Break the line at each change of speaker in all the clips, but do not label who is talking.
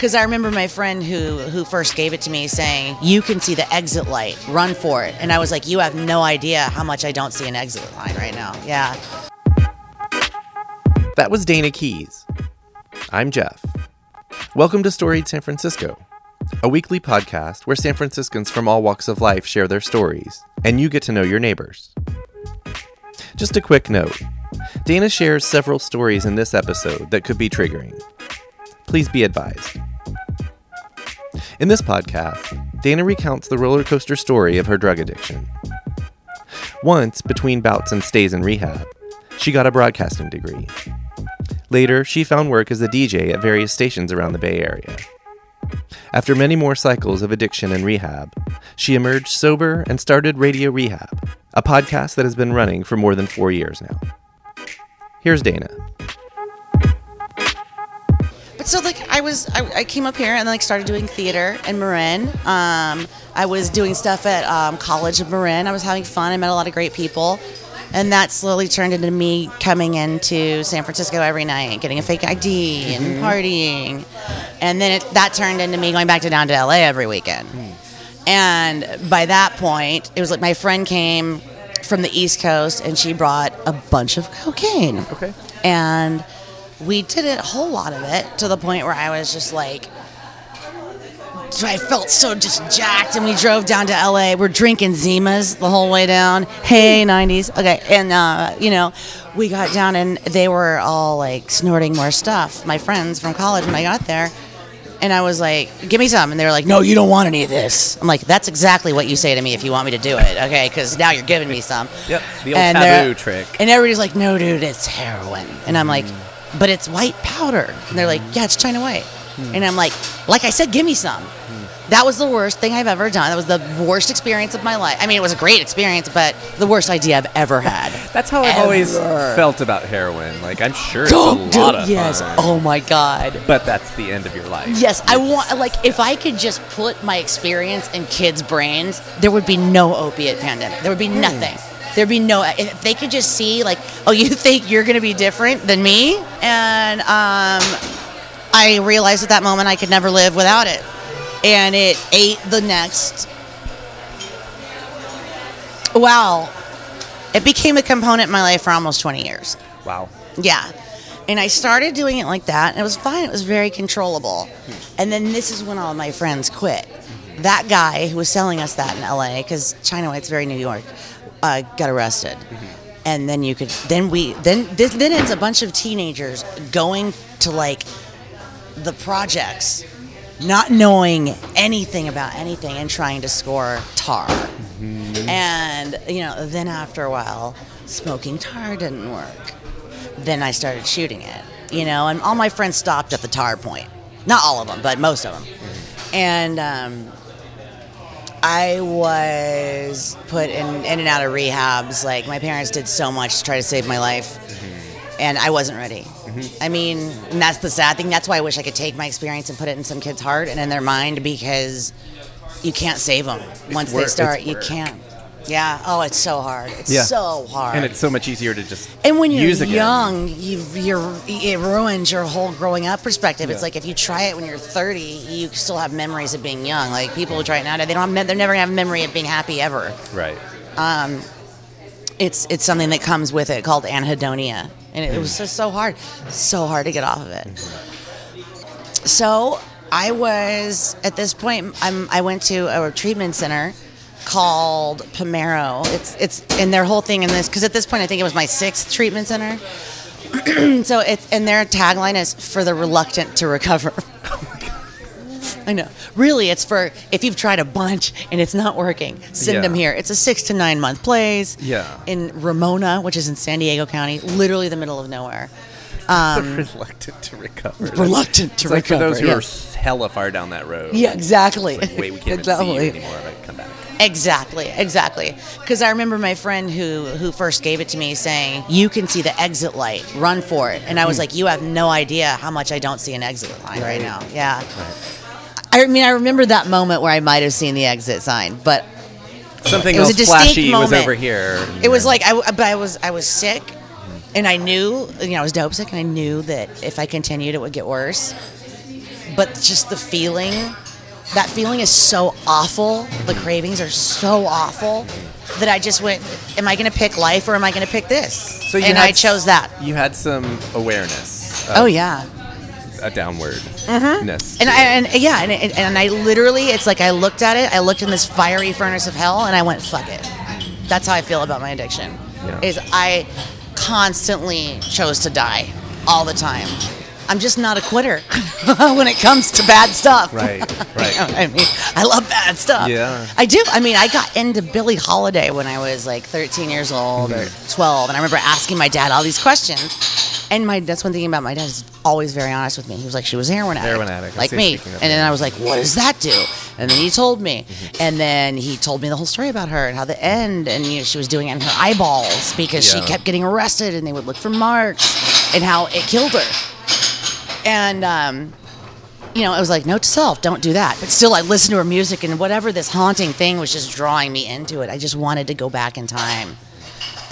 Because I remember my friend who who first gave it to me saying, "You can see the exit light. Run for it." And I was like, "You have no idea how much I don't see an exit line right now." Yeah.
That was Dana Keys. I'm Jeff. Welcome to Storied San Francisco, a weekly podcast where San Franciscans from all walks of life share their stories, and you get to know your neighbors. Just a quick note Dana shares several stories in this episode that could be triggering. Please be advised. In this podcast, Dana recounts the roller coaster story of her drug addiction. Once, between bouts and stays in rehab, she got a broadcasting degree. Later, she found work as a DJ at various stations around the Bay Area. After many more cycles of addiction and rehab, she emerged sober and started Radio Rehab, a podcast that has been running for more than four years now. Here's Dana.
So like I was, I, I came up here and like started doing theater in Marin. Um, I was doing stuff at um, College of Marin. I was having fun. I met a lot of great people, and that slowly turned into me coming into San Francisco every night, getting a fake ID and partying, and then it, that turned into me going back to down to LA every weekend. And by that point, it was like my friend came from the East Coast and she brought a bunch of cocaine.
Okay.
And we did it, a whole lot of it, to the point where I was just like, I felt so just jacked. And we drove down to LA. We're drinking Zimas the whole way down. Hey, 90s. Okay. And, uh, you know, we got down and they were all like snorting more stuff. My friends from college when I got there. And I was like, give me some. And they were like, no, you don't want any of this. I'm like, that's exactly what you say to me if you want me to do it. Okay. Because now you're giving me some.
Yep, the old
And
taboo trick.
And everybody's like, no, dude, it's heroin. And I'm like, but it's white powder. And they're like, yeah, it's China white. Hmm. And I'm like, like I said, give me some. Hmm. That was the worst thing I've ever done. That was the worst experience of my life. I mean, it was a great experience, but the worst idea I've ever had.
That's how I've always felt about heroin. Like I'm sure it's
Don't
a
do
lot
it.
of
Yes.
fun,
Oh my God.
but that's the end of your life.
Yes, I want like if I could just put my experience in kids' brains, there would be no opiate pandemic. There would be hmm. nothing. There'd be no if they could just see like, oh, you think you're gonna be different than me, and um, I realized at that moment I could never live without it, and it ate the next. Wow, it became a component in my life for almost 20 years.
Wow.
Yeah. And I started doing it like that, and it was fine. It was very controllable. And then this is when all my friends quit. That guy who was selling us that in LA, because China White's very New York, uh, got arrested. And then you could, then we, then this, then it's a bunch of teenagers going to like the projects, not knowing anything about anything, and trying to score tar. And you know, then after a while, smoking tar didn't work then I started shooting it, you know, and all my friends stopped at the tar point. Not all of them, but most of them. And um, I was put in, in and out of rehabs. Like, my parents did so much to try to save my life, and I wasn't ready. I mean, and that's the sad thing. That's why I wish I could take my experience and put it in some kid's heart and in their mind because you can't save them once
work-
they start.
it's
You can't. Yeah. Oh, it's so hard. It's
Yeah.
so hard.
And it's so much easier to just
And when you're
use again.
young, you, you're it ruins your whole growing up perspective. It's
Yeah.
like if you try it when you're 30, you still have memories of being young. Like people who try it now, they don't. Have, they're never gonna have a memory of being happy ever.
Right.
Um, it's it's something that comes with it called anhedonia, and it, was just so hard, so hard to get off of it. So I was at this point. I'm, I went to a treatment center called Pomero. It's it's and their whole thing in this because at this point I think it was my sixth treatment center. so it's and their tagline is for the reluctant to recover. Oh I know. Really, it's for if you've tried a bunch and it's not working, send
Yeah.
them here. It's a six to nine month place.
Yeah.
In Ramona, which is in San Diego County, literally the middle of nowhere.
Um, reluctant to recover. That's-
Reluctant to
it's like for those who
yeah.
are hella far down that road.
Yeah, exactly.
Like, wait, we can't
exactly.
see you anymore. But come back.
Exactly, exactly. Because I remember my friend who who first gave it to me saying, "You can see the exit light. Run for it." And I was mm-hmm. like, "You have no idea how much I don't see an exit line right, now." Yeah. I mean, I remember that moment where I might have seen the exit sign, but
Something
It was a distinct
flashy was
moment.
over here.
it was like I, but I was I was sick, mm-hmm. and I knew you know I was dope sick, and I knew that if I continued, it would get worse. but just the feeling, that feeling is so awful. The cravings are so awful that I just went, am I going to pick life or am I going to pick this?
So you
and I chose that.
You had some awareness.
Oh yeah.
A downwardness. Mm-hmm.
And I and yeah, and, and and I literally, it's like I looked at it. I looked in this fiery furnace of hell, and I went, "Fuck it." That's how I feel about my addiction.
Yeah.
Is I constantly chose to die all the time. I'm just not a quitter when it comes to bad stuff.
Right, right.
You know I mean, I love bad stuff.
Yeah.
I do. I mean, I got into Billie Holiday when I was like 13 years old or mm-hmm. 12, and I remember asking my dad all these questions. And my that's one thing about my dad is always very honest with me. He was like, she was a heroin addict,
Heroin addict.
Like me. And then
that.
I was like, what does that do? And then he told me, mm-hmm. and then he told me the whole story about her and how the end, and you know, she was doing it in her eyeballs because
Yeah.
she kept getting arrested, and they would look for marks, and how it killed her. And um, you know, it was like, note to self, don't do that. But still, I listened to her music, and whatever this haunting thing was just drawing me into it. I just wanted to go back in time.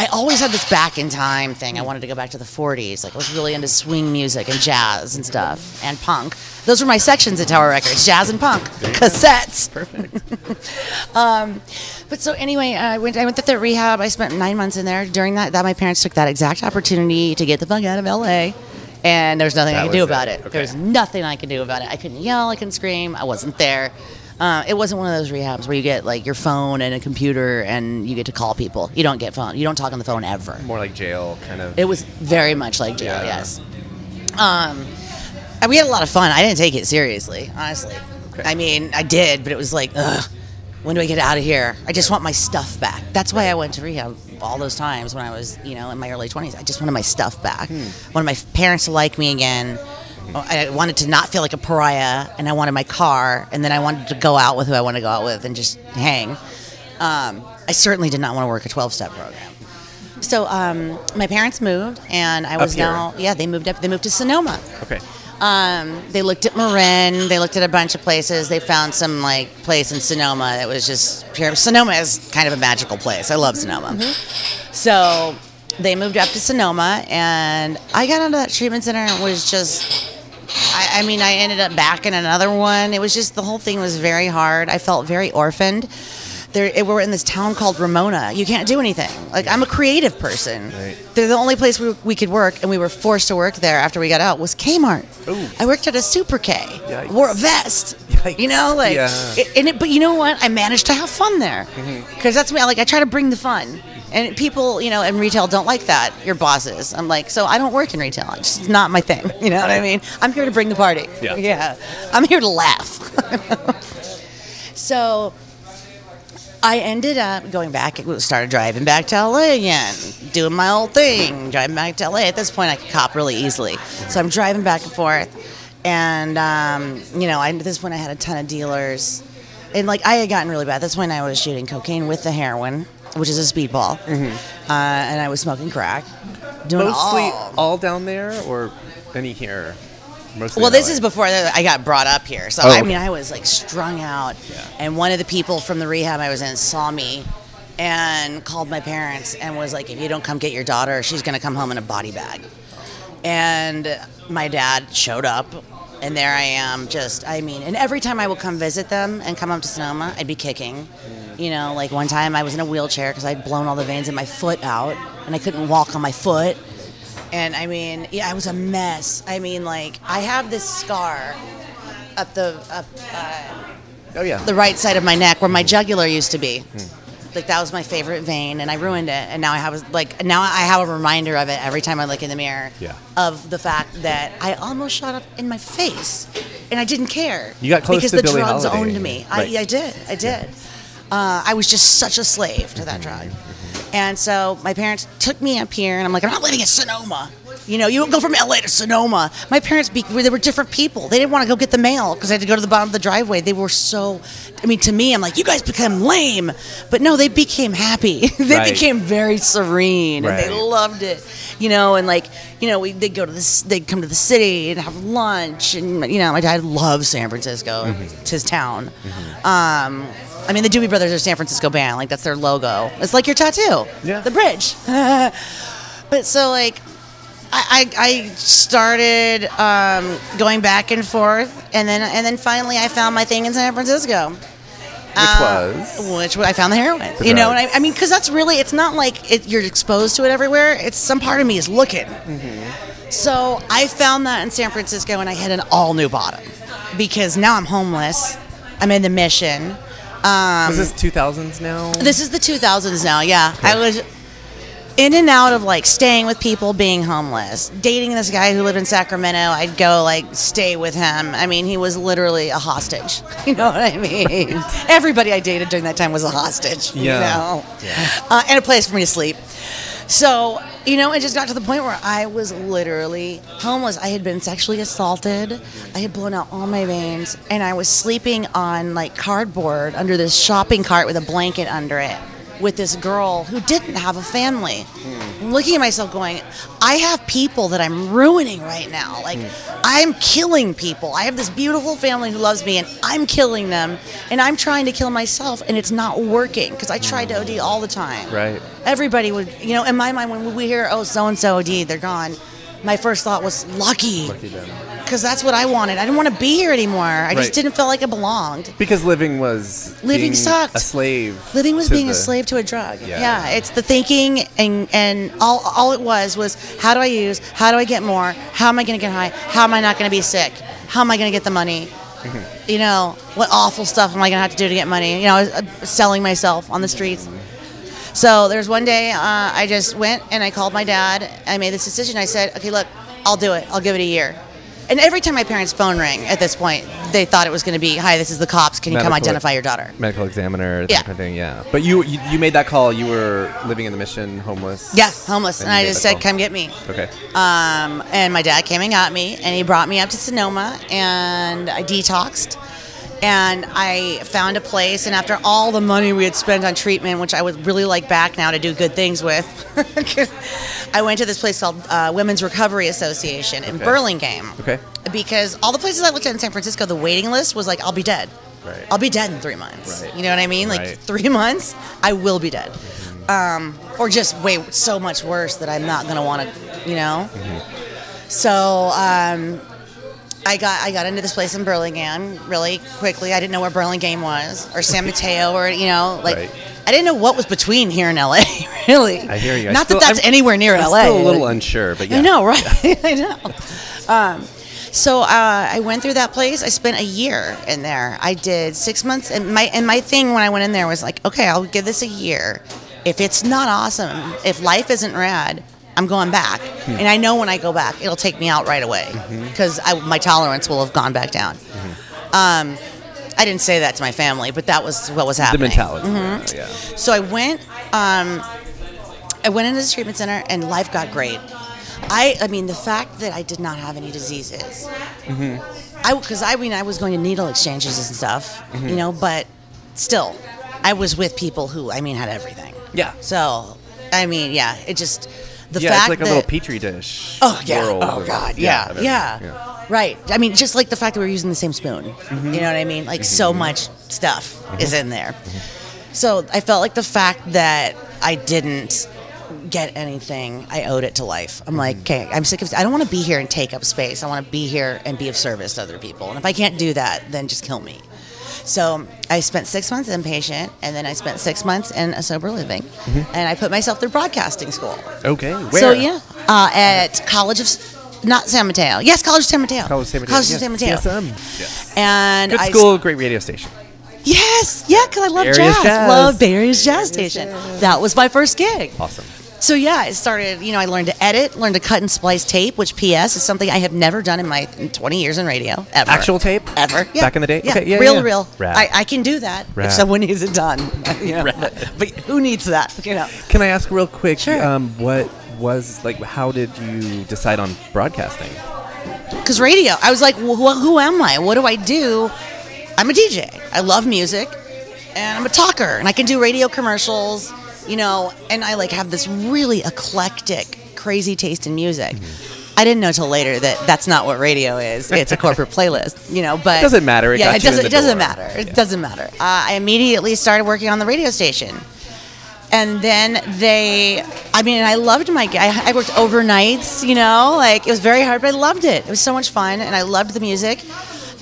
I always had this back in time thing. I wanted to go back to the 40s. Like, I was really into swing music and jazz and stuff, and punk. Those were my sections at Tower Records jazz and punk, cassettes.
Perfect.
But so anyway, I went. I went to the rehab. I spent nine months in there. During that, that my parents took that exact opportunity to get the fuck out of LA, and there's nothing
That
I could do
was
about
it.
it.
Okay.
There was nothing I could do about it. I couldn't yell. I couldn't scream. I wasn't there. Uh, it wasn't one of those rehabs where you get like your phone and a computer and you get to call people. You don't get phone. You don't talk on the phone ever.
More like jail, kind of.
It was very much like jail.
Yeah.
Yes. Um, we had a lot of fun. I didn't take it seriously, honestly.
Okay.
I mean, I did, but it was like, ugh, when do I get out of here? I just want my stuff back. That's why I went to rehab all those times when I was, you know, in my early 20s. I just wanted my stuff back. Wanted my parents to like me again. I wanted to not feel like a pariah, and I wanted my car, and then I wanted to go out with who I want to go out with and just hang. Um, I certainly did not want to work a 12 step program. So um, my parents moved, and I was now yeah they moved up. They moved to Sonoma.
okay.
Um, they looked at Marin. They looked at a bunch of places. They found some like place in Sonoma that was just pure. Sonoma is kind of a magical place. I love Sonoma. So they moved up to Sonoma, and I got into that treatment center and was just. I, I mean, I ended up back in another one. It was just the whole thing was very hard. I felt very orphaned. There, it, we're in this town called Ramona. You can't do anything. Like I'm a creative person.
Right.
They're the only place we, we could work, and we were forced to work there after we got out. Was Kmart.
Ooh.
I worked at a Super K.
Yikes.
Wore a vest.
Yikes.
You know, like,
Yeah.
it, and it, but you know what? I managed to have fun there
Mm-hmm.
because that's me. Like I try to bring the fun, and people, you know, in retail don't like that. Your bosses. I'm like, so I don't work in retail. It's just not my thing. You know what I mean? I'm here to bring the party.
Yeah.
Yeah. I'm here to laugh. so I ended up going back, started driving back to LA again, doing my old thing, driving back to LA. At this point, I could cop really easily. So I'm driving back and forth. And, um, you know, I, at this point, I had a ton of dealers. And, like, I had gotten really bad. At this point, I was shooting cocaine with the heroin, which is a speedball. Uh, and I was smoking crack. Doing
Mostly
all.
all down there or any here? Mostly
Well, this
LA?
is before I got brought up here. So
Oh,
I
okay.
mean, I was like strung out,
Yeah.
and one of the people from the rehab I was in saw me and called my parents and was like, "If you don't come get your daughter, she's gonna come home in a body bag." And my dad showed up, and there I am. Just, I mean, and every time I would come visit them and come up to Sonoma, I'd be kicking. You know, like one time I was in a wheelchair because I'd blown all the veins in my foot out, and I couldn't walk on my foot. And I mean, yeah, I was a mess. I mean, like I have this scar up the up uh,
Oh yeah.
the right side of my neck where my jugular used to be. Like that was my favorite vein, and I ruined it. And now I have like now I have a reminder of it every time I look in the mirror.
Yeah.
Of the fact that I almost shot up in my face, and I didn't care.
You got close
because the
Billie
drugs
Holiday.
owned me.
Right.
I, I did. I did. Uh, I was just such a slave to that drug. And so my parents took me up here, and I'm like, I'm not living in Sonoma. You know, you don't go from LA to Sonoma. My parents, be, they were different people. They didn't want to go get the mail because I had to go to the bottom of the driveway. They were so, I mean, to me, I'm like, you guys become lame. But no, they became happy. they
Right.
became very serene, and they loved it. You know, and like, you know, we, they'd go to this, they'd come to the city and have lunch. And, you know, my dad loves San Francisco. It's his town. Um, I mean, the Doobie Brothers are San Francisco band. Like, that's their logo. It's like your tattoo.
Yeah.
The bridge. but so, like, I, I, I started um, going back and forth, and then and then finally I found my thing in San Francisco.
Which was?
which was I found the heroin.
The
you know, and. I, I mean, because that's really it's not like it, you're exposed to it everywhere. It's some part of me is looking.
Mm-hmm.
So I found that in San Francisco, and I hit an all new bottom because now I'm homeless. I'm in the mission. Um,
Was this 2000s now?
this is the 2000s now, yeah. I was in and out of like staying with people, being homeless, dating this guy who lived in Sacramento. I'd go like stay with him. I mean, he was literally a hostage. You know what I mean? Everybody I dated during that time was a hostage.
Yeah.
You know? Uh, and a place for me to sleep. So, you know, it just got to the point where I was literally homeless. I had been sexually assaulted. I had blown out all my veins, and I was sleeping on like cardboard under this shopping cart with a blanket under it with this girl who didn't have a family. I'm looking at myself going, I have people that I'm ruining right now. Like, I'm killing people. I have this beautiful family who loves me, and I'm killing them, and I'm trying to kill myself, and it's not working because I tried to OD all the time
Right.
everybody would, you know, in my mind, when we hear, oh, so and so OD, they're gone, my first thought was lucky.
Lucky them.
Because that's what I wanted. I didn't want to be here anymore. I just
Right.
didn't feel like I belonged.
Because living was
Living
being
sucked.
A slave.
Living was
to
being
the-
a slave to a drug.
Yeah.
Yeah. it's the thinking and and all all it was was how do I use? How do I get more? How am I going to get high? How am I not going to be sick? How am I going to get the money?
Mm-hmm.
You know, what awful stuff am I going to have to do to get money? You know, I was, uh, selling myself on the streets. So there's one day uh, I just went and I called my dad. I made this decision. I said, okay, look, I'll do it. I'll give it a year. And every time my parents' phone rang at this point, they thought it was going to be, hi, this is the cops. Can you come identify your daughter?
Medical examiner, that
Yeah.
kind of thing. Yeah. But you, you you made that call. You were living in the mission, homeless.
Yeah, homeless. And
you
I just said,
call.
come get me.
Okay.
Um, and my dad came and got me, and he brought me up to Sonoma, and I detoxed. And I found a place, and after all the money we had spent on treatment, which I would really like back now to do good things with, I went to this place called uh, Women's Recovery Association in
Okay.
Burlingame.
Okay.
Because all the places I looked at in San Francisco, the waiting list was like, I'll be dead.
Right.
I'll be dead in three months.
Right.
You know what I mean? Like
Right.
three months, I will be dead. Um, or just way so much worse that I'm not gonna want to, you know. So um, I got I got into this place in Burlingame really quickly. I didn't know where Burlingame was or San Mateo or you know like.
Right.
I didn't know what was between here and LA, really.
I hear you.
Not
still-
that that's
I'm-
anywhere near
I'm
LA.
still a little
like-
unsure, but yeah.
I know, right? I know. Um, so uh, I went through that place. I spent a year in there. I did six months, and my and my thing when I went in there was like, okay, I'll give this a year. If it's not awesome, if life isn't rad, I'm going back.
Hmm.
And I know when I go back, it'll take me out right away
Mm-hmm.
because my tolerance will have gone back down. Um, I didn't say that to my family, but that was what was happening.
The mentality.
Mm-hmm.
Yeah.
So I went. Um, I went into the treatment center, and life got great. I, I mean, the fact that I did not have any diseases. I, because I mean, I was going to needle exchanges and stuff, you know, but still, I was with people who, I mean, had everything.
Yeah.
So, I mean, yeah, it just the
yeah,
fact
it's like a little petri dish.
Oh yeah. oh god.
of
Yeah.
everything.
Yeah. Right. I mean, just like the fact that we're using the same spoon.
Mm-hmm.
You know what I mean? Like so much stuff is in there.
Mm-hmm.
So I felt like the fact that I didn't get anything, I owed it to life. I'm like,
Mm-hmm.
okay, I'm sick of. I don't want to be here and take up space. I want to be here and be of service to other people. And if I can't do that, then just kill me. So I spent six months inpatient, and then I spent six months in a sober living,
Mm-hmm.
and I put myself through broadcasting school.
Okay. Where?
So yeah, uh, at College of not San Mateo. Yes, College of San Mateo.
College of San Mateo.
College
yeah.
of San Mateo.
CSM. Yes.
And
Good
I,
school, great radio station.
Yes, yeah, because I love jazz.
jazz.
Love Bay Area's jazz station. That was my first gig.
Awesome.
So yeah, I started. You know, I learned to edit, learned to cut and splice tape, which P.S. is something I have never done in my 20 years in radio ever.
Actual tape?
Ever. Yeah.
Back in the day?
Yeah.
Okay, yeah,
real,
yeah.
real. I, I can do that
Rad.
if someone needs it done. You know, but, who needs that? You know.
Can I ask real quick?
Sure.
Um, what was like? How did you decide on broadcasting?
because radio i was like well, who am i what do i do i'm a dj i love music and i'm a talker and i can do radio commercials you know and i like have this really eclectic crazy taste in music I didn't know till later that that's not what radio is. It's a corporate playlist, you know. But
It doesn't matter. It
yeah, it doesn't. It doesn't matter. It
Yeah.
doesn't matter. Uh, I immediately started working on the radio station, and then they, I mean, I loved my. I, I worked overnights, you know, like it was very hard, but I loved it. It was so much fun, and I loved the music.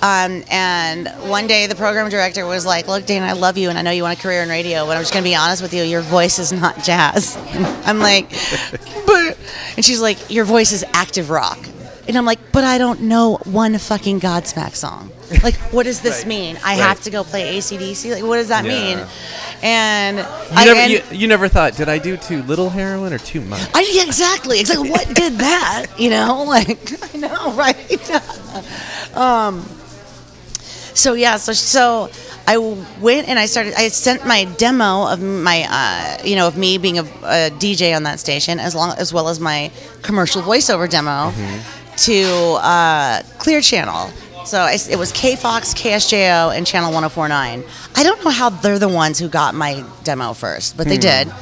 Um, and one day the program director was like, "Look, Dana, I love you, and I know you want a career in radio, but I'm just going to be honest with you. Your voice is not jazz." I'm like, "But," and she's like, "Your voice is active rock." And I'm like, "But I don't know one fucking Godsmack song. Like, what does this
Right.
mean? I
Right.
have to go play ACDC? Like, what does that
Yeah.
mean?" And
You,
I,
never,
and-
you, you never thought, did I do too little heroin or too much?
I, yeah, exactly. It's like, what did that? You know, like, I know, right? um, so yeah, so so I went and I started. I sent my demo of my, uh, you know, of me being a, a DJ on that station, as long as well as my commercial voiceover demo, to uh, Clear Channel. So I, it was K Fox, KSJO, and Channel 1049. I don't know how they're the ones who got my demo first, but they did.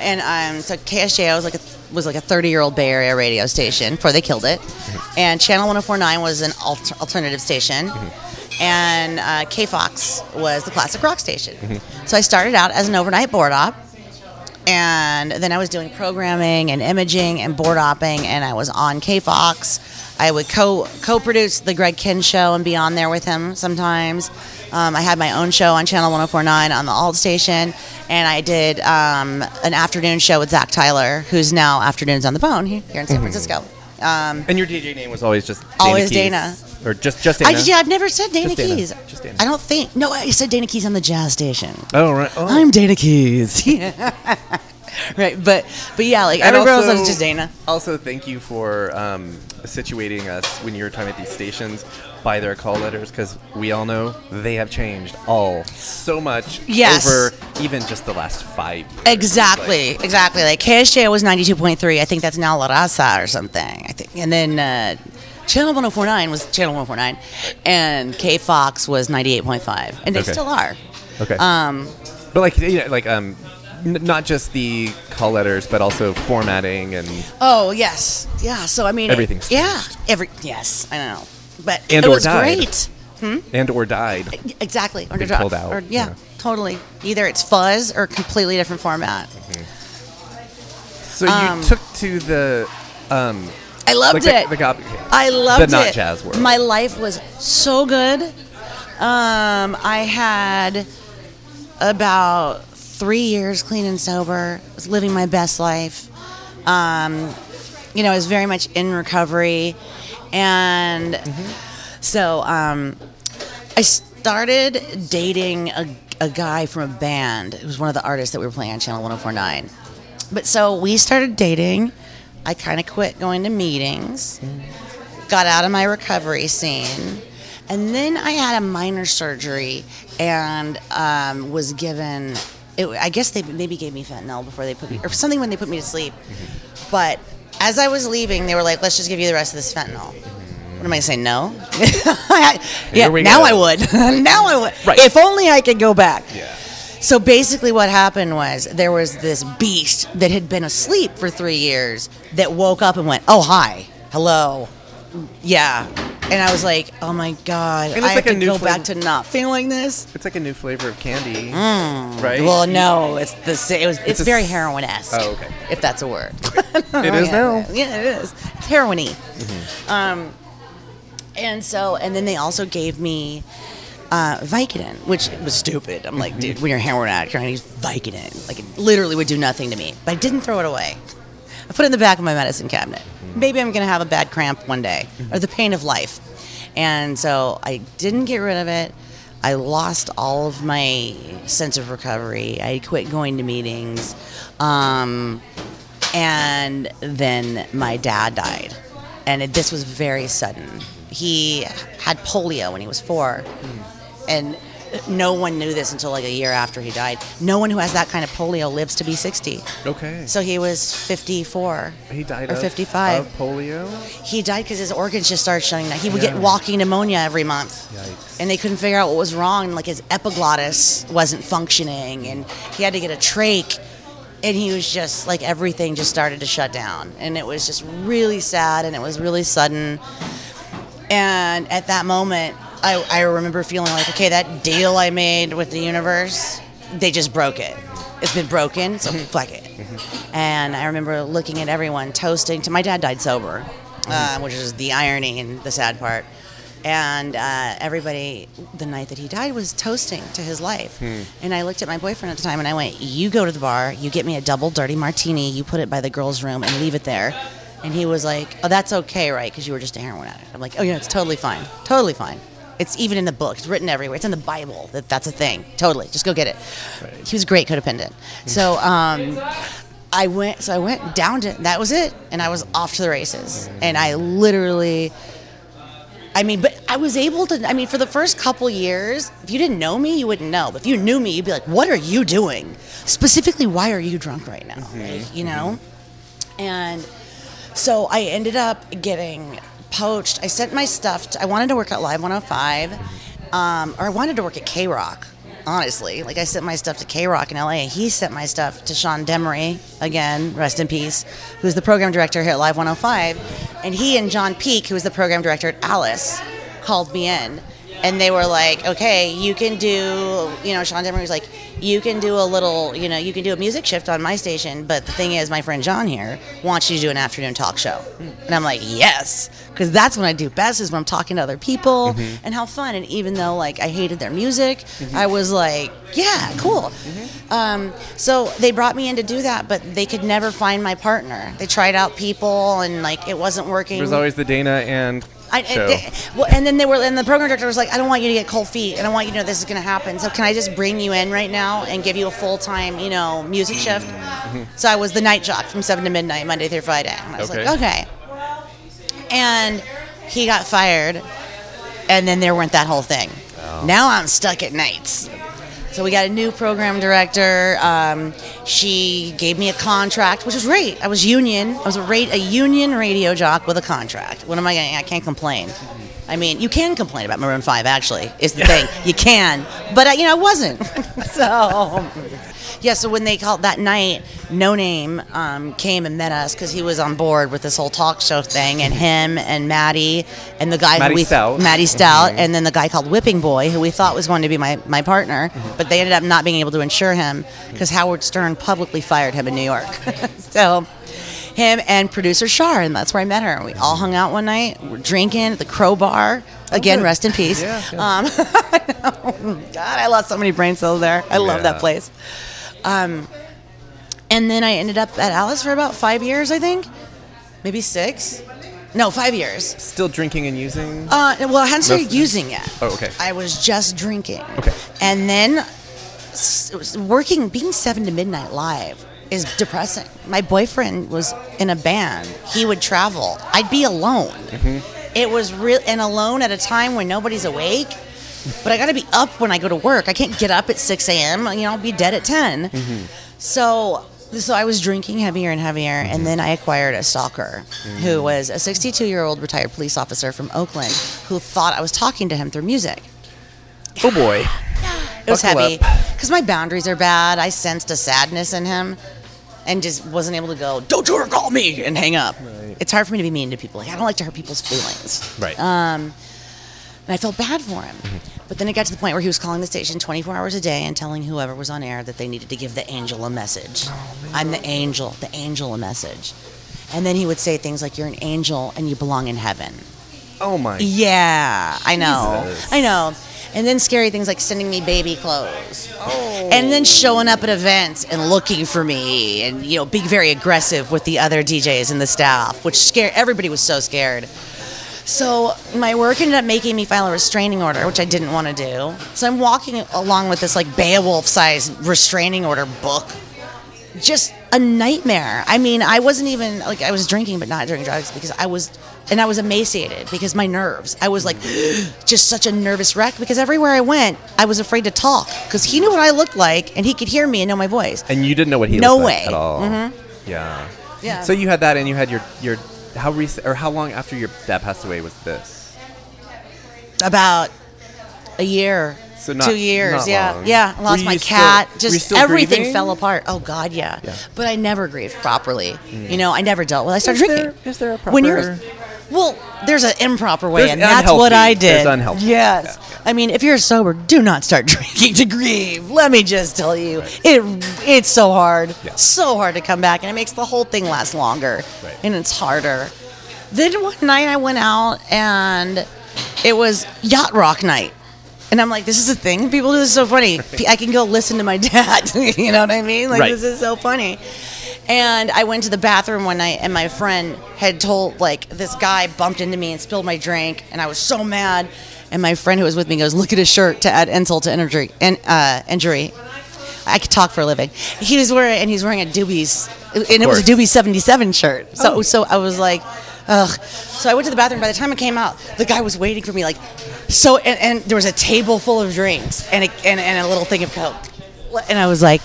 And um, so KSJO was like a was like a 30 year old Bay Area radio station before they killed it, and Channel 1049 was an alter- alternative station, and uh, K Fox was the classic rock station. So I started out as an overnight board op, and then I was doing programming and imaging and board opping, and I was on K Fox. I would co co produce the Greg Kihn show and be on there with him sometimes. Um, I had my own show on Channel 1049 on the alt station, and I did um, an afternoon show with Zach Tyler, who's now Afternoons on the Bone here in San Francisco. Um,
And your DJ name was always just Dana
Always
Keys.
Dana.
Or just, just Dana?
I, yeah, I've never said Dana
Just Dana.
Keys.
Just Dana.
I don't think. No, I said Dana Keys on the jazz station.
Oh, right. Oh.
I'm Dana Keys. right, but but yeah, like
And
everybody else
also-
was just Dana.
Also, thank you for um, situating us when you were talking at these stations by their call letters because we all know they have changed all so much
Yes.
over even just the last five years.
Exactly, exactly. Like KSJ was 92.3. I think that's now La Raza or something. I think, and then uh, Channel 1049 was Channel 149, and K Fox was 98.5, and they
Okay.
still are.
Okay.
Um,
but like, you know, like um, n- not just the call letters, but also formatting and
oh yes, yeah. So I mean, it-
Everything's
yeah,
changed.
every yes, I know, but
And
it
or
was
died.
great.
and or died.
Exactly. Or,
Been pulled out,
or- yeah,
yeah.
totally. Either it's fuzz or completely different format.
So
Um,
you took to the um,
I loved
like
it.
the, the
I loved it.
the not
it.
jazz world.
My life was so good. Um, I had about three years clean and sober. I was living my best life. Um, you know, I was very much in recovery, and so um, I started dating a, a guy from a band. It was one of the artists that we were playing on Channel 1049. But so we started dating. I kind of quit going to meetings, got out of my recovery scene, and then I had a minor surgery and um, was given. It, I guess they maybe gave me fentanyl before they put me, or something when they put me to sleep. But as I was leaving, they were like, "Let's just give you the rest of this fentanyl." What am I saying? No. yeah. Now
go.
I would. now I would.
Right.
If only I could go back.
Yeah.
So basically, what happened was there was this beast that had been asleep for three years that woke up and went, "Oh hi, hello, yeah," and I was like, "Oh my god,
And it's
I
like a
have to
new
go
flavor-
back to not feeling this."
It's like a new flavor of candy, right?
Mm. Well, no, it's the sa- it was it's,
a
very heroin esque.
Oh, okay.
If that's a word.
It is now.
Yeah, it is. It's heroin-y.
Mm-hmm.
Um, and so, and then they also gave me uh, Vicodin, which was stupid. I'm like, dude, when you're a heroin you're gonna use Vicodin. Like, it literally would do nothing to me. But I didn't throw it away. I put it in the back of my medicine cabinet. Maybe I'm gonna have a bad cramp one day, or the pain of life. And so I didn't get rid of it. I lost all of my sense of recovery. I quit going to meetings. Um, and then my dad died and it, this was very sudden he had polio when he was four and no one knew this until like a year after he died no one who has that kind of polio lives to be 60
Okay.
so he was 54
he died
or
of,
55
of polio.
he died because his organs just started shutting down he would
Yeah.
get walking pneumonia every month
Yikes.
and they couldn't figure out what was wrong. Like his epiglottis wasn't functioning, and he had to get a trach. And he was just like everything just started to shut down, and it was just really sad, and it was really sudden. And at that moment, I, I remember feeling like, okay, that deal I made with the universe, they just broke it. It's been broken, so fuck it. And I remember looking at everyone toasting to my dad died sober, uh, which is the irony and the sad part. And uh, everybody, the night that he died, was toasting to his life. And I looked at my boyfriend at the time and I went, You go to the bar, you get me a double dirty martini, you put it by the girls' room and leave it there. And he was like, Oh, that's okay, right? Because you were just a heroin addict. I'm like, Oh, yeah, it's totally fine. Totally fine. It's even in the book. It's written everywhere. It's in the Bible that that's a thing. Totally. Just go get it. He was a great codependent. So um, I went. So I went down to that was it, and I was off to the races. And I literally. I mean, but I was able to. I mean, for the first couple years, if you didn't know me, you wouldn't know. But if you knew me, you'd be like, "What are you doing? Specifically, why are you drunk right now?" Like, you know. And so I ended up getting poached. I sent my stuff. To, I wanted to work at Live 105, um, or I wanted to work at K Rock. Honestly, like I sent my stuff to K Rock in LA. He sent my stuff to Sean Demery, again, rest in peace, who's the program director here at Live 105. And he and John Peake, who was the program director at Alice, called me in. And they were like, okay, you can do, you know, Sean Demery was like, you can do a little, you know, you can do a music shift on my station, but the thing is, my friend John here wants you to do an afternoon talk show. And I'm like, yes, because that's when I do best is when I'm talking to other people mm-hmm. and how fun. And even though like I hated their music, mm-hmm. I was like, yeah, cool. Mm-hmm. Um, so they brought me in to do that, but they could never find my partner. They tried out people and like it wasn't working.
There's always the Dana and
I. I- well, and then they were, and the program director was like, "I don't want you to get cold feet, and I want you to know this is going to happen. So can I just bring you in right now and give you a full time, you know, music shift?" Mm-hmm. So I was the night jock from seven to midnight, Monday through Friday. And I was
Okay.
like, "Okay." And he got fired, and then there went that whole thing. Oh. Now I'm stuck at nights. So we got a new program director. Um, she gave me a contract, which was great. I was union. I was a, rate, a union radio jock with a contract. What am I going? To I can't complain. I mean, you can complain about Maroon Five. Actually, is the thing you can, but I, you know, I wasn't. so yeah. So when they called that night, No Name um, came and met us because he was on board with this whole talk show thing, and him and Maddie and the guy
Maddie
who we
Stout.
Maddie Stout, and then the guy called Whipping Boy, who we thought was going to be my, my partner, but they ended up not being able to insure him because Howard Stern publicly fired him in New York. so, him and producer Shar, and that's where I met her. We all hung out one night, we're drinking at the Crowbar. Again,
good.
rest in peace.
Yeah,
Um, God, I lost so many brain cells there. I love
Yeah.
that place. Um, and then I ended up at Alice for about five years, I think, maybe six. No, five years.
Still drinking and using.
Uh, well, I hadn't started using yet.
Oh, okay.
I was just drinking.
Okay.
And then s- it was working, being seven to midnight live is depressing. My boyfriend was in a band. He would travel. I'd be alone.
Mm-hmm.
It was real and alone at a time when nobody's awake. But I got to be up when I go to work. I can't get up at 6 a.m. You know, I'll be dead at 10.
Mm-hmm.
So, so I was drinking heavier and heavier, and then I acquired a stalker who was a 62 year old retired police officer from Oakland who thought I was talking to him through music.
oh boy.
It was
Buckle
heavy because my boundaries are bad. I sensed a sadness in him, and just wasn't able to go. Don't you ever call me and hang up. It's hard for me to be mean to people. Like I don't like to hurt people's feelings.
Right.
Um, and I felt bad for him. Mm-hmm. But then it got to the point where he was calling the station 24 hours a day and telling whoever was on air that they needed to give the angel a message. Oh, I'm the angel, the angel a message. And then he would say things like, You're an angel and you belong in heaven.
oh my.
Yeah, I know. I know. And then scary things like sending me baby clothes.
Oh.
And then showing up at events and looking for me and, you know, being very aggressive with the other DJs and the staff, which scared everybody was so scared. So my work ended up making me file a restraining order, which I didn't want to do. So I'm walking along with this like Beowulf sized restraining order book. Just a nightmare. I mean, I wasn't even like I was drinking, but not doing drugs because I was, and I was emaciated because my nerves. I was like, just such a nervous wreck because everywhere I went, I was afraid to talk because he knew what I looked like and he could hear me and know my voice.
And you didn't know what he
No
looked like
way.
at all.
Mm-hmm.
Yeah.
Yeah.
So you had that, and you had your your how recent or how long after your dad passed away was this?
About a year.
So not-
two years, yeah,
long.
yeah. I lost my
you still-
cat. just everything
grieving?
fell apart. Oh God, yeah.
Yeah.
But I never grieved properly. You mm. know, I never dealt with. I started
Is
drinking.
there- is there a
when you're
proper-
Well, there's an improper way,
There's
and that's what. I did.
There's unhealthy.
Yes. I mean, if you're sober, do not start drinking to grieve. Let me just tell you, it it's so hard,
Yeah.
so hard to come back, and it makes the whole thing last longer,
Right.
and it's harder. Then one night I went out, and it was yacht rock night. And I'm like, this is a thing. People do this is so funny. I can go listen to my dad. you know what I mean? Like
Right.
this is so funny. And I went to the bathroom one night, and my friend had told like this guy bumped into me and spilled my drink, and I was so mad. And my friend who was with me goes, "Look at his shirt to add insult to injury." And uh, injury. I could talk for a living. He was wearing, and he's wearing a Doobies, and it was a
course.
Doobie '77 shirt. So, so I was like, ugh. So I went to the bathroom. By the time I came out, the guy was waiting for me, like, so, and, and there was a table full of drinks and a, and, and a little thing of coke, and I was like,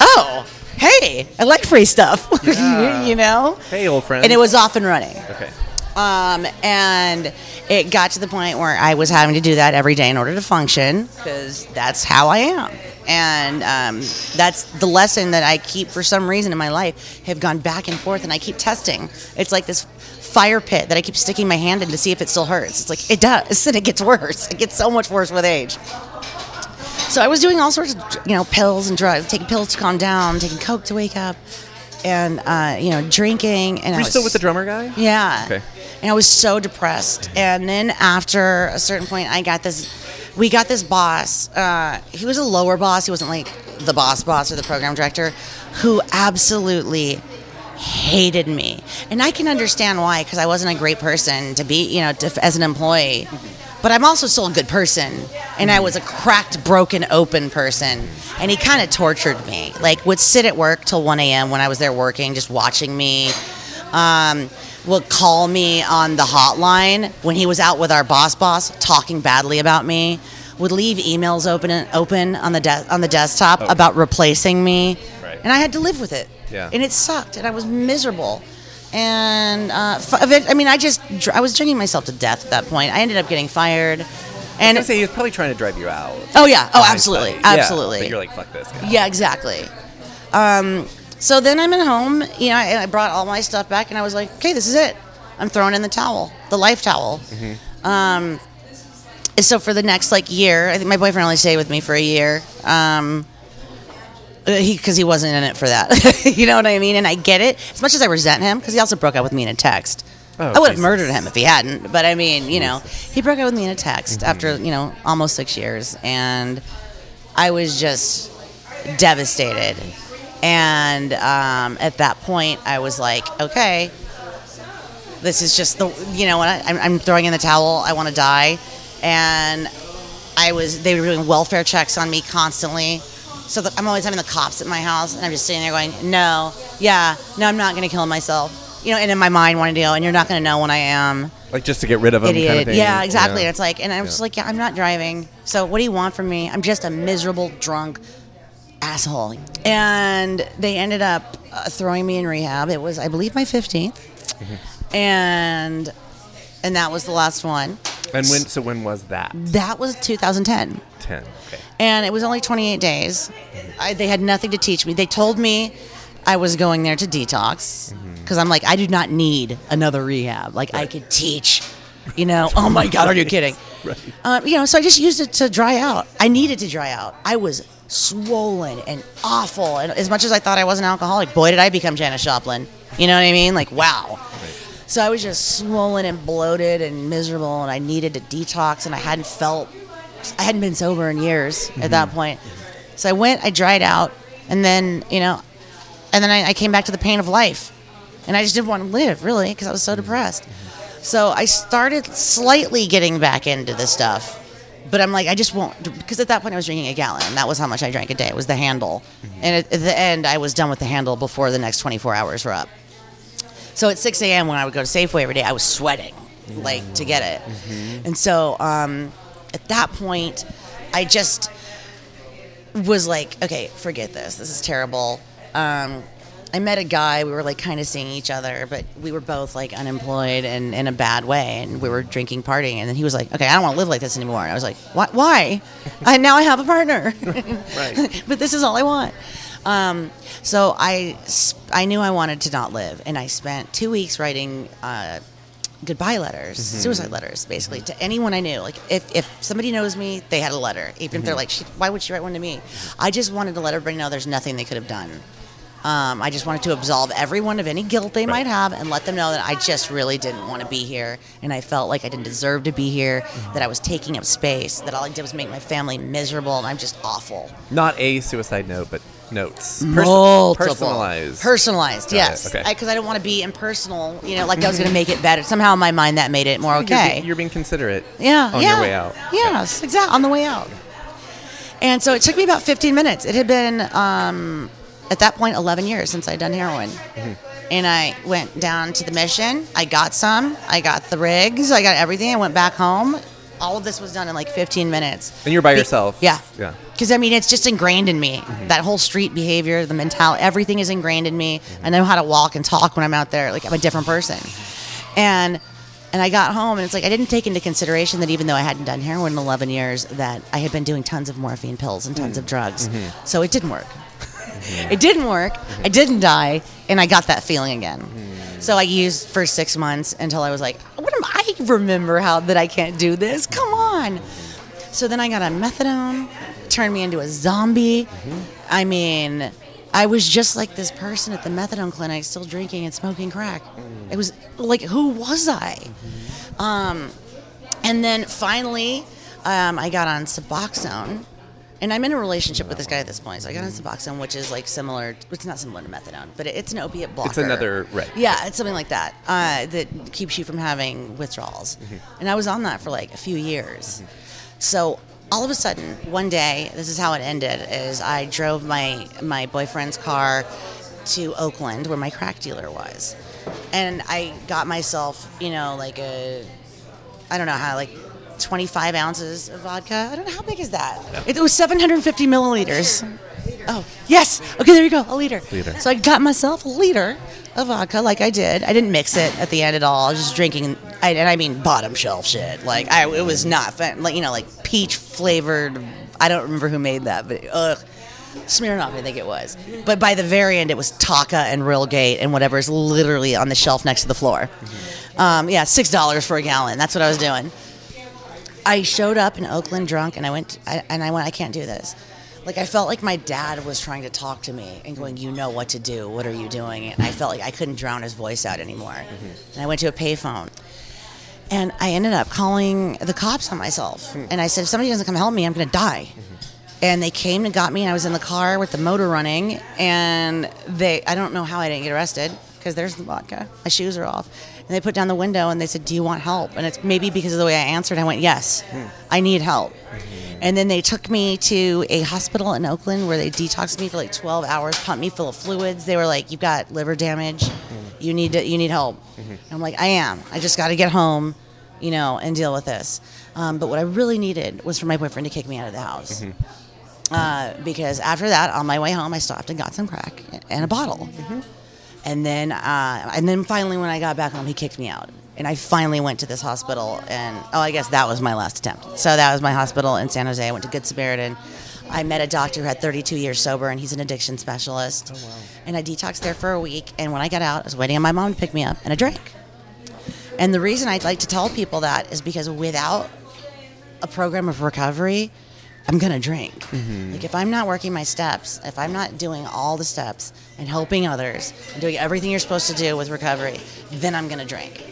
oh, hey, I like free stuff,
Yeah.
you know.
Hey, old friend.
And it was off and running.
okay.
Um, and it got to the point where I was having to do that every day in order to function because that's how I am. And um, that's the lesson that I keep for some reason in my life have gone back and forth and I keep testing. It's like this fire pit that I keep sticking my hand in to see if it still hurts. It's like it does and it gets worse. It gets so much worse with age. So I was doing all sorts of, you know, pills and drugs, taking pills to calm down, taking coke to wake up, and uh, you know, drinking. And
Were
I
you
was
still with the drummer guy?
yeah.
Okay.
And I was so depressed. And then after a certain point, I got this. We got this boss. Uh, he was a lower boss. He wasn't like the boss boss or the program director, who absolutely hated me. And I can understand why, because I wasn't a great person to be, you know, to, as an employee. But I'm also still a good person. And I was a cracked, broken, open person. And he kind of tortured me. Like, would sit at work till 1 a.m. when I was there working, just watching me. Um, would call me on the hotline when he was out with our boss boss talking badly about me. Would leave emails open open on the de- on the desktop
Oh.
about replacing me,
Right.
and I had to live with it.
Yeah.
And it sucked, and I was miserable. And uh, f- I mean, I just dr- I was drinking myself to death at that point. I ended up getting fired. And
I was say he was probably trying to drive you out.
oh yeah, oh absolutely,
Yeah,
absolutely.
but you're like, fuck this guy.
Yeah, exactly. Um, so then I'm at home, you know, and I brought all my stuff back, and I was like, okay, this is it. I'm throwing in the towel, the life towel. Um, and so for the next like year, I think my boyfriend only stayed with me for a year. Um, uh, he because he wasn't in it for that, you know what I mean. And I get it. As much as I resent him, because he also broke up with me in a text.
Oh,
I would have murdered him if he hadn't. But I mean, you know, he broke up with me in a text after you know almost six years, and I was just devastated. And um, at that point, I was like, okay, this is just the, you know, what I, I'm, I'm throwing in the towel. I want to die. And I was, they were doing welfare checks on me constantly. So that I'm always having the cops at my house, and I'm just sitting there going, no, yeah, no, I'm not going to kill myself. You know, and in my mind, wanting to go, and you're not going to know when I am
Like just to get rid of him.
idiot.
Kind of thing.
yeah, exactly.
Yeah.
And it's like, and I'm just like, yeah, I'm not driving. So what do you want from me? I'm just a miserable drunk asshole. And they ended up uh, throwing me in rehab. It was, I believe, my 15th,
Mm-hmm.
and and that was the last one.
And when? So when was that?
That was 2010
Ten. Okay.
and it was only 28 days. I, they had nothing to teach me. They told me I was going there to detox because I'm like, I do not need another rehab. Like I could teach, you know. Oh my God, are you kidding?
Right.
Um, you know, so I just used it to dry out. I needed to dry out. I was swollen and awful. And as much as I thought I was an alcoholic, boy, did I become Janis Joplin. You know what I mean? Like, wow. So I was just swollen and bloated and miserable, and I needed to detox, and I hadn't felt, I hadn't been sober in years at mm-hmm. that point. So I went, I dried out, and then, you know, and then I, I came back to the pain of life. And I just didn't want to live, really, because I was so mm-hmm. depressed. So I started slightly getting back into the stuff. But I'm like, I just won't, because at that point I was drinking a gallon. And that was how much I drank a day. It was the handle. Mm-hmm. And at, at the end, I was done with the handle before the next 24 hours were up. So at 6 a.m. when I would go to Safeway every day, I was sweating, like to get it. And so um, at that point, I just was like, okay, forget this. This is terrible. Um, I met a guy. We were like kind of seeing each other, but we were both like unemployed and in a bad way. And we were drinking, partying. And then he was like, okay, I don't want to live like this anymore. And I was like, what? Why? I, now I have a partner.
Right.
but this is all I want. Um, so I, I knew I wanted to not live, and I spent two weeks writing uh, goodbye letters,
Mm-hmm.
suicide letters, basically to anyone I knew. Like if, if somebody knows me, they had a letter. Even
Mm-hmm.
if they're like, she, why would she write one to me? I just wanted to let everybody know there's nothing they could have done. Um, I just wanted to absolve everyone of any guilt they might have and let them know that I just really didn't want to be here and I felt like I didn't deserve to be here,
Mm-hmm.
that I was taking up space, that all I did was make my family miserable and I'm just awful.
Not a suicide note, but notes. Pers-
Multiple.
personalized.
Personalized,
Got it,
yes.
okay.
Because I, don't want to be impersonal, you know, like I was going to make it better. Somehow in my mind that made it more
You're
okay.
be- You're, being considerate.
yeah.
On
yeah.
your way out.
Yes, exactly. On the way out. And so it took me about 15 minutes. It had been, um, at that point, 11 years since I'd done heroin.
Mm-hmm.
And I went down to the mission. I got some. I got the rigs. I got everything. I went back home. All of this was done in like 15 minutes.
And you're by
Be-
yourself.
Yeah.
Yeah.
Because I mean, it's just ingrained in me. Mm-hmm. That whole street behavior, the mentality, everything is ingrained in me. Mm-hmm. I know how to walk and talk when I'm out there. Like I'm a different person. And and I got home, and it's like I didn't take into consideration that even though I hadn't done heroin in 11 years, that I had been doing tons of morphine pills and tons of mm-hmm. drugs. So it didn't work. It didn't work. I didn't die, and I got that feeling again. So I used for six months until I was like, "What am I remember how that I can't do this? Come on!" So then I got on methadone, turned me into a zombie. I mean, I was just like this person at the methadone clinic, still drinking and smoking crack. It was like, who was I? Um, and then finally, um, I got on Suboxone. And I'm in a relationship with this guy at this point. So I got on Suboxone, which is like similar. It's not similar to methadone, but it's an opiate blocker.
It's another right.
Yeah, it's something like that uh, that keeps you from having withdrawals. And I was on that for like a few years. So all of a sudden, one day, this is how it ended: is I drove my my boyfriend's car to Oakland, where my crack dealer was, and I got myself, you know, like a I don't know how like 25 ounces of vodka. I don't know how big is that. It, was 750 milliliters. Oh yes. Okay, there you go. A liter.
Liter.
So I got myself a liter of vodka, like I did. I didn't mix it at the end at all. I was just drinking, I, and I mean bottom shelf shit. Like I, it was not fun, like you know, like peach flavored. I don't remember who made that, but ugh. Smirnoff, I think it was. But by the very end, it was Taaka and Railgate and whatever's literally on the shelf next to the floor. Um, yeah, six dollars for a gallon. That's what I was doing. I showed up in Oakland drunk, and I went, I, and I went, I can't do this. Like I felt like my dad was trying to talk to me and going, "You know what to do. What are you doing?" And I felt like I couldn't drown his voice out anymore. Mm-hmm. And I went to a payphone, and I ended up calling the cops on myself. Hmm. And I said, "If somebody doesn't come help me, I'm going to die." Mm-hmm. And they came and got me, and I was in the car with the motor running. And they, I don't know how I didn't get arrested because there's the vodka. My shoes are off. And they put down the window and they said, Do you want help? And it's maybe because of the way I answered, I went, Yes, I need help. And then they took me to a hospital in Oakland where they detoxed me for like 12 hours, pumped me full of fluids. They were like, "You've got liver damage. You need to, you need help." And I'm like, "I am. I just got to get home, you know, and deal with this." Um, but what I really needed was for my boyfriend to kick me out of the house. Uh, because after that, on my way home, I stopped and got some crack and a bottle. And then, uh, and then finally, when I got back home, he kicked me out. And I finally went to this hospital, and oh, I guess that was my last attempt. So that was my hospital in San Jose. I went to Good Samaritan. I met a doctor who had 32 years sober, and he's an addiction specialist. Oh, wow. And I detoxed there for a week. And when I got out, I was waiting on my mom to pick me up, and I drank. And the reason I'd like to tell people that is because without a program of recovery, I'm gonna drink. Mm-hmm. Like if I'm not working my steps, if I'm not doing all the steps and helping others and doing everything you're supposed to do with recovery, then I'm gonna drink.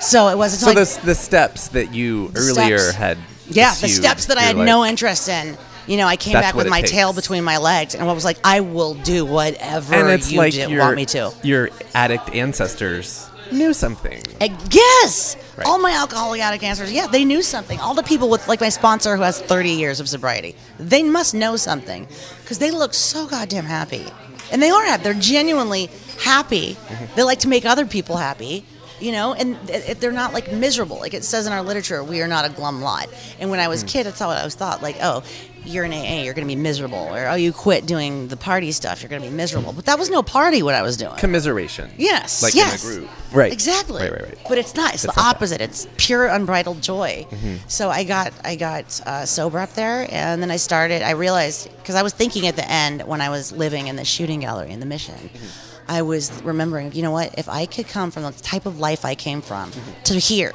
So it wasn't
So
like
the the steps that you earlier
steps.
had.
yeah, the steps that I had
like,
no interest in. You know, I came back with my
takes.
tail between my legs and I was like, I will do whatever
And it's
you
like
do-
your,
want me to.
Your addict ancestors knew something.
Uh, yes.
Right.
All my alcoholic addict answers, yeah, they knew something. All the people with, like my sponsor who has 30 years of sobriety, they must know something because they look so goddamn happy. And they are happy. They're genuinely happy. They like to make other people happy, you know, and th- th- they're not like miserable. Like it says in our literature, we are not a glum lot. And when I was a kid, that's how I was thought. Like, oh, you're in AA, you're going to be miserable. Or, oh, you quit doing the party stuff, you're going to be miserable. But that was no party what I was doing.
Commiseration.
Yes.
Like
yes.
in a group. Right.
Exactly.
Right, right, right.
But it's not. It's,
It's
the
not that.
opposite. It's pure unbridled joy.
Mm-hmm.
So I got I got uh, sober up there, and then I started. I realized because I was thinking at the end when I was living in the shooting gallery in the Mission,
Mm-hmm.
I was remembering, you know what? If I could come from the type of life I came from to here,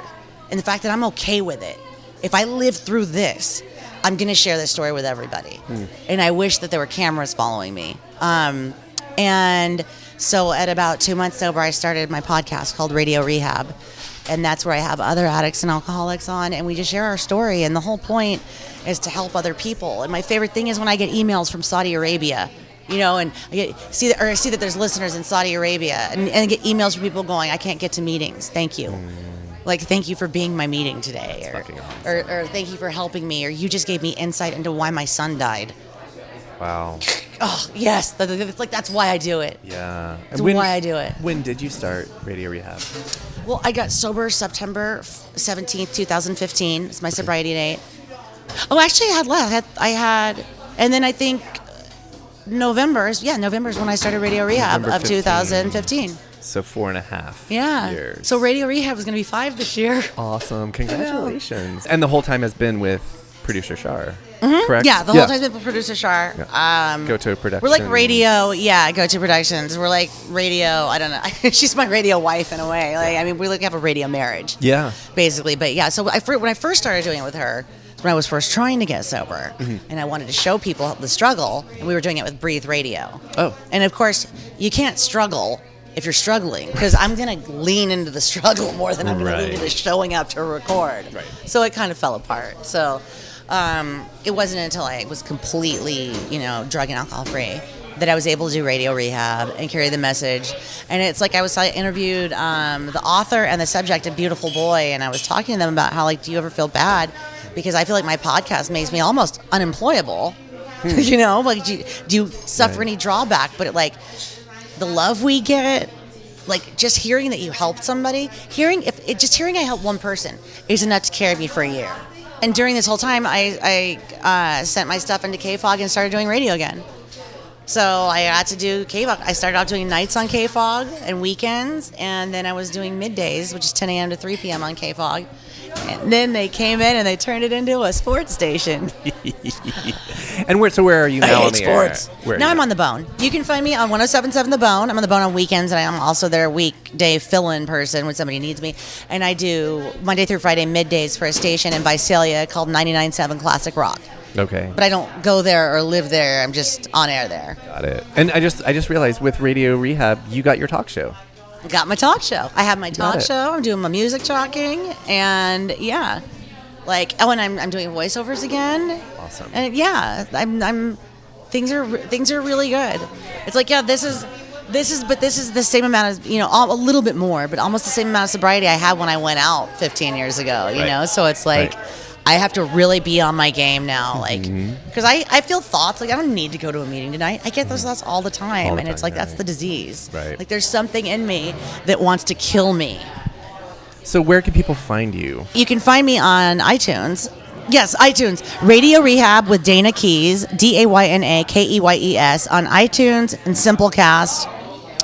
and the fact that I'm okay with it, if I live through this, I'm going to share this story with everybody. And I wish that there were cameras following me. Um, and so at about two months sober, I started my podcast called Radio Rehab. And that's where I have other addicts and alcoholics on, and we just share our story. And the whole point is to help other people. And my favorite thing is when I get emails from Saudi Arabia, you know, and I get, see that or I see that there's listeners in Saudi Arabia, and, and I get emails from people going, "I can't get to meetings. Thank you." Mm. Like, thank you for being my meeting today, or,
awesome.
or, or thank you for helping me, or you just gave me insight into why my son died.
Wow.
Oh, yes, it's like that's why I do it.
Yeah.
It's why I do it.
When did you start Radio Rehab?
Well, I got sober September seventeenth, two thousand fifteen. It's my sobriety date. Oh, actually, I had less. I had, I had, and then I think November is yeah, November is when I started Radio Rehab
November
of
15.
two thousand fifteen.
So four and a half
Yeah.
years.
So Radio Rehab is going to be five this year.
awesome. Congratulations. And the whole time has been with producer Shar. Correct?
Yeah, the whole time with producer Shar. Um,
Go to production.
we're like radio, yeah. Go to productions. We're like radio. I don't know. She's my radio wife in a way. Like I mean, we like have a radio marriage.
Yeah.
basically. But yeah, so I, when I first started doing it with her, when I was first trying to get sober,
Mm-hmm.
and I wanted to show people the struggle, and we were doing it with Breathe Radio.
Oh.
and of course, you can't struggle if you're struggling because I'm gonna lean into the struggle more than I'm gonna
Right.
lean into showing up to record.
Right.
So it kind of fell apart. So um, it wasn't until I was completely, you know, drug and alcohol free that I was able to do radio rehab and carry the message. And it's like I was I interviewed um, the author and the subject of Beautiful Boy, and I was talking to them about how like, do you ever feel bad? Because I feel like my podcast makes me almost unemployable. you know, like do you, do you suffer
Right.
any drawback? But it, like the love we get like just hearing that you helped somebody hearing if it, just hearing i helped one person is enough to carry me for a year and during this whole time i, I uh, sent my stuff into kfog and started doing radio again so i got to do kfog i started out doing nights on kfog and weekends and then i was doing middays which is 10 a.m to 3 p.m on kfog and then they came in and they turned it into a sports station
And where? So where are you
I
now
hate
on the
sports.
air? Where
Now I'm on the bone. You can find me on 1077 The Bone. I'm on the bone on weekends, and I'm also their weekday fill in person when somebody needs me. And I do Monday through Friday middays for a station in Visalia called 997 Classic Rock.
Okay.
But I don't go there or live there. I'm just on air there.
Got it. And I just I just realized with Radio Rehab, you got your talk show.
I got my talk show. I have my talk show. I'm doing my music talking, and yeah, like oh, and I'm, I'm doing voiceovers again.
Awesome.
And yeah, I'm I'm things are things are really good. It's like yeah, this is this is but this is the same amount of you know al- a little bit more, but almost the same amount of sobriety I had when I went out 15 years ago. You
Right.
know, so it's like.
Right.
I have to really be on my game now, like,
Mm-hmm.
because I, I feel thoughts like I don't need to go to a meeting tonight. I get those thoughts all the time,
All the
and it's
time,
like that's the disease.
Right.
Like there's something in me that wants to kill me.
So where can people find you?
You can find me on iTunes. Yes, iTunes. Radio Rehab with Dayna Keyes, D A Y N A K E Y E S, on iTunes and Simplecast,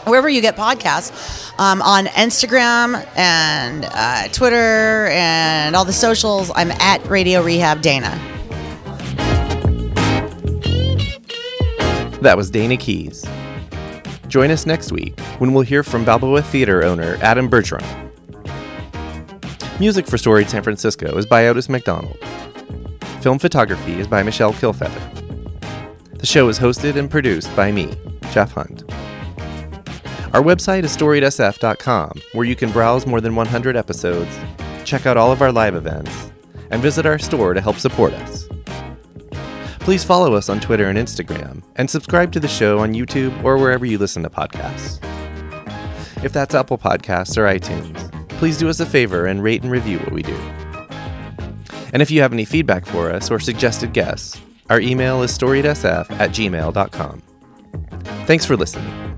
wherever you get podcasts. Um, on Instagram and uh, Twitter and all the socials, I'm at Radio Rehab Dayna.
That was Dayna Keyes. Join us next week when we'll hear from Balboa Theater owner Adam Bergeron. Music for Storied San Francisco is by Otis McDonald. Film photography is by Michelle Kilfeather. The show is hosted and produced by me, Jeff Hunt. Our website is storiedsf.com, where you can browse more than 100 episodes, check out all of our live events, and visit our store to help support us. Please follow us on Twitter and Instagram, and subscribe to the show on YouTube or wherever you listen to podcasts. If that's Apple Podcasts or iTunes, please do us a favor and rate and review what we do. And if you have any feedback for us or suggested guests, our email is storiedsf at gmail.com. Thanks for listening.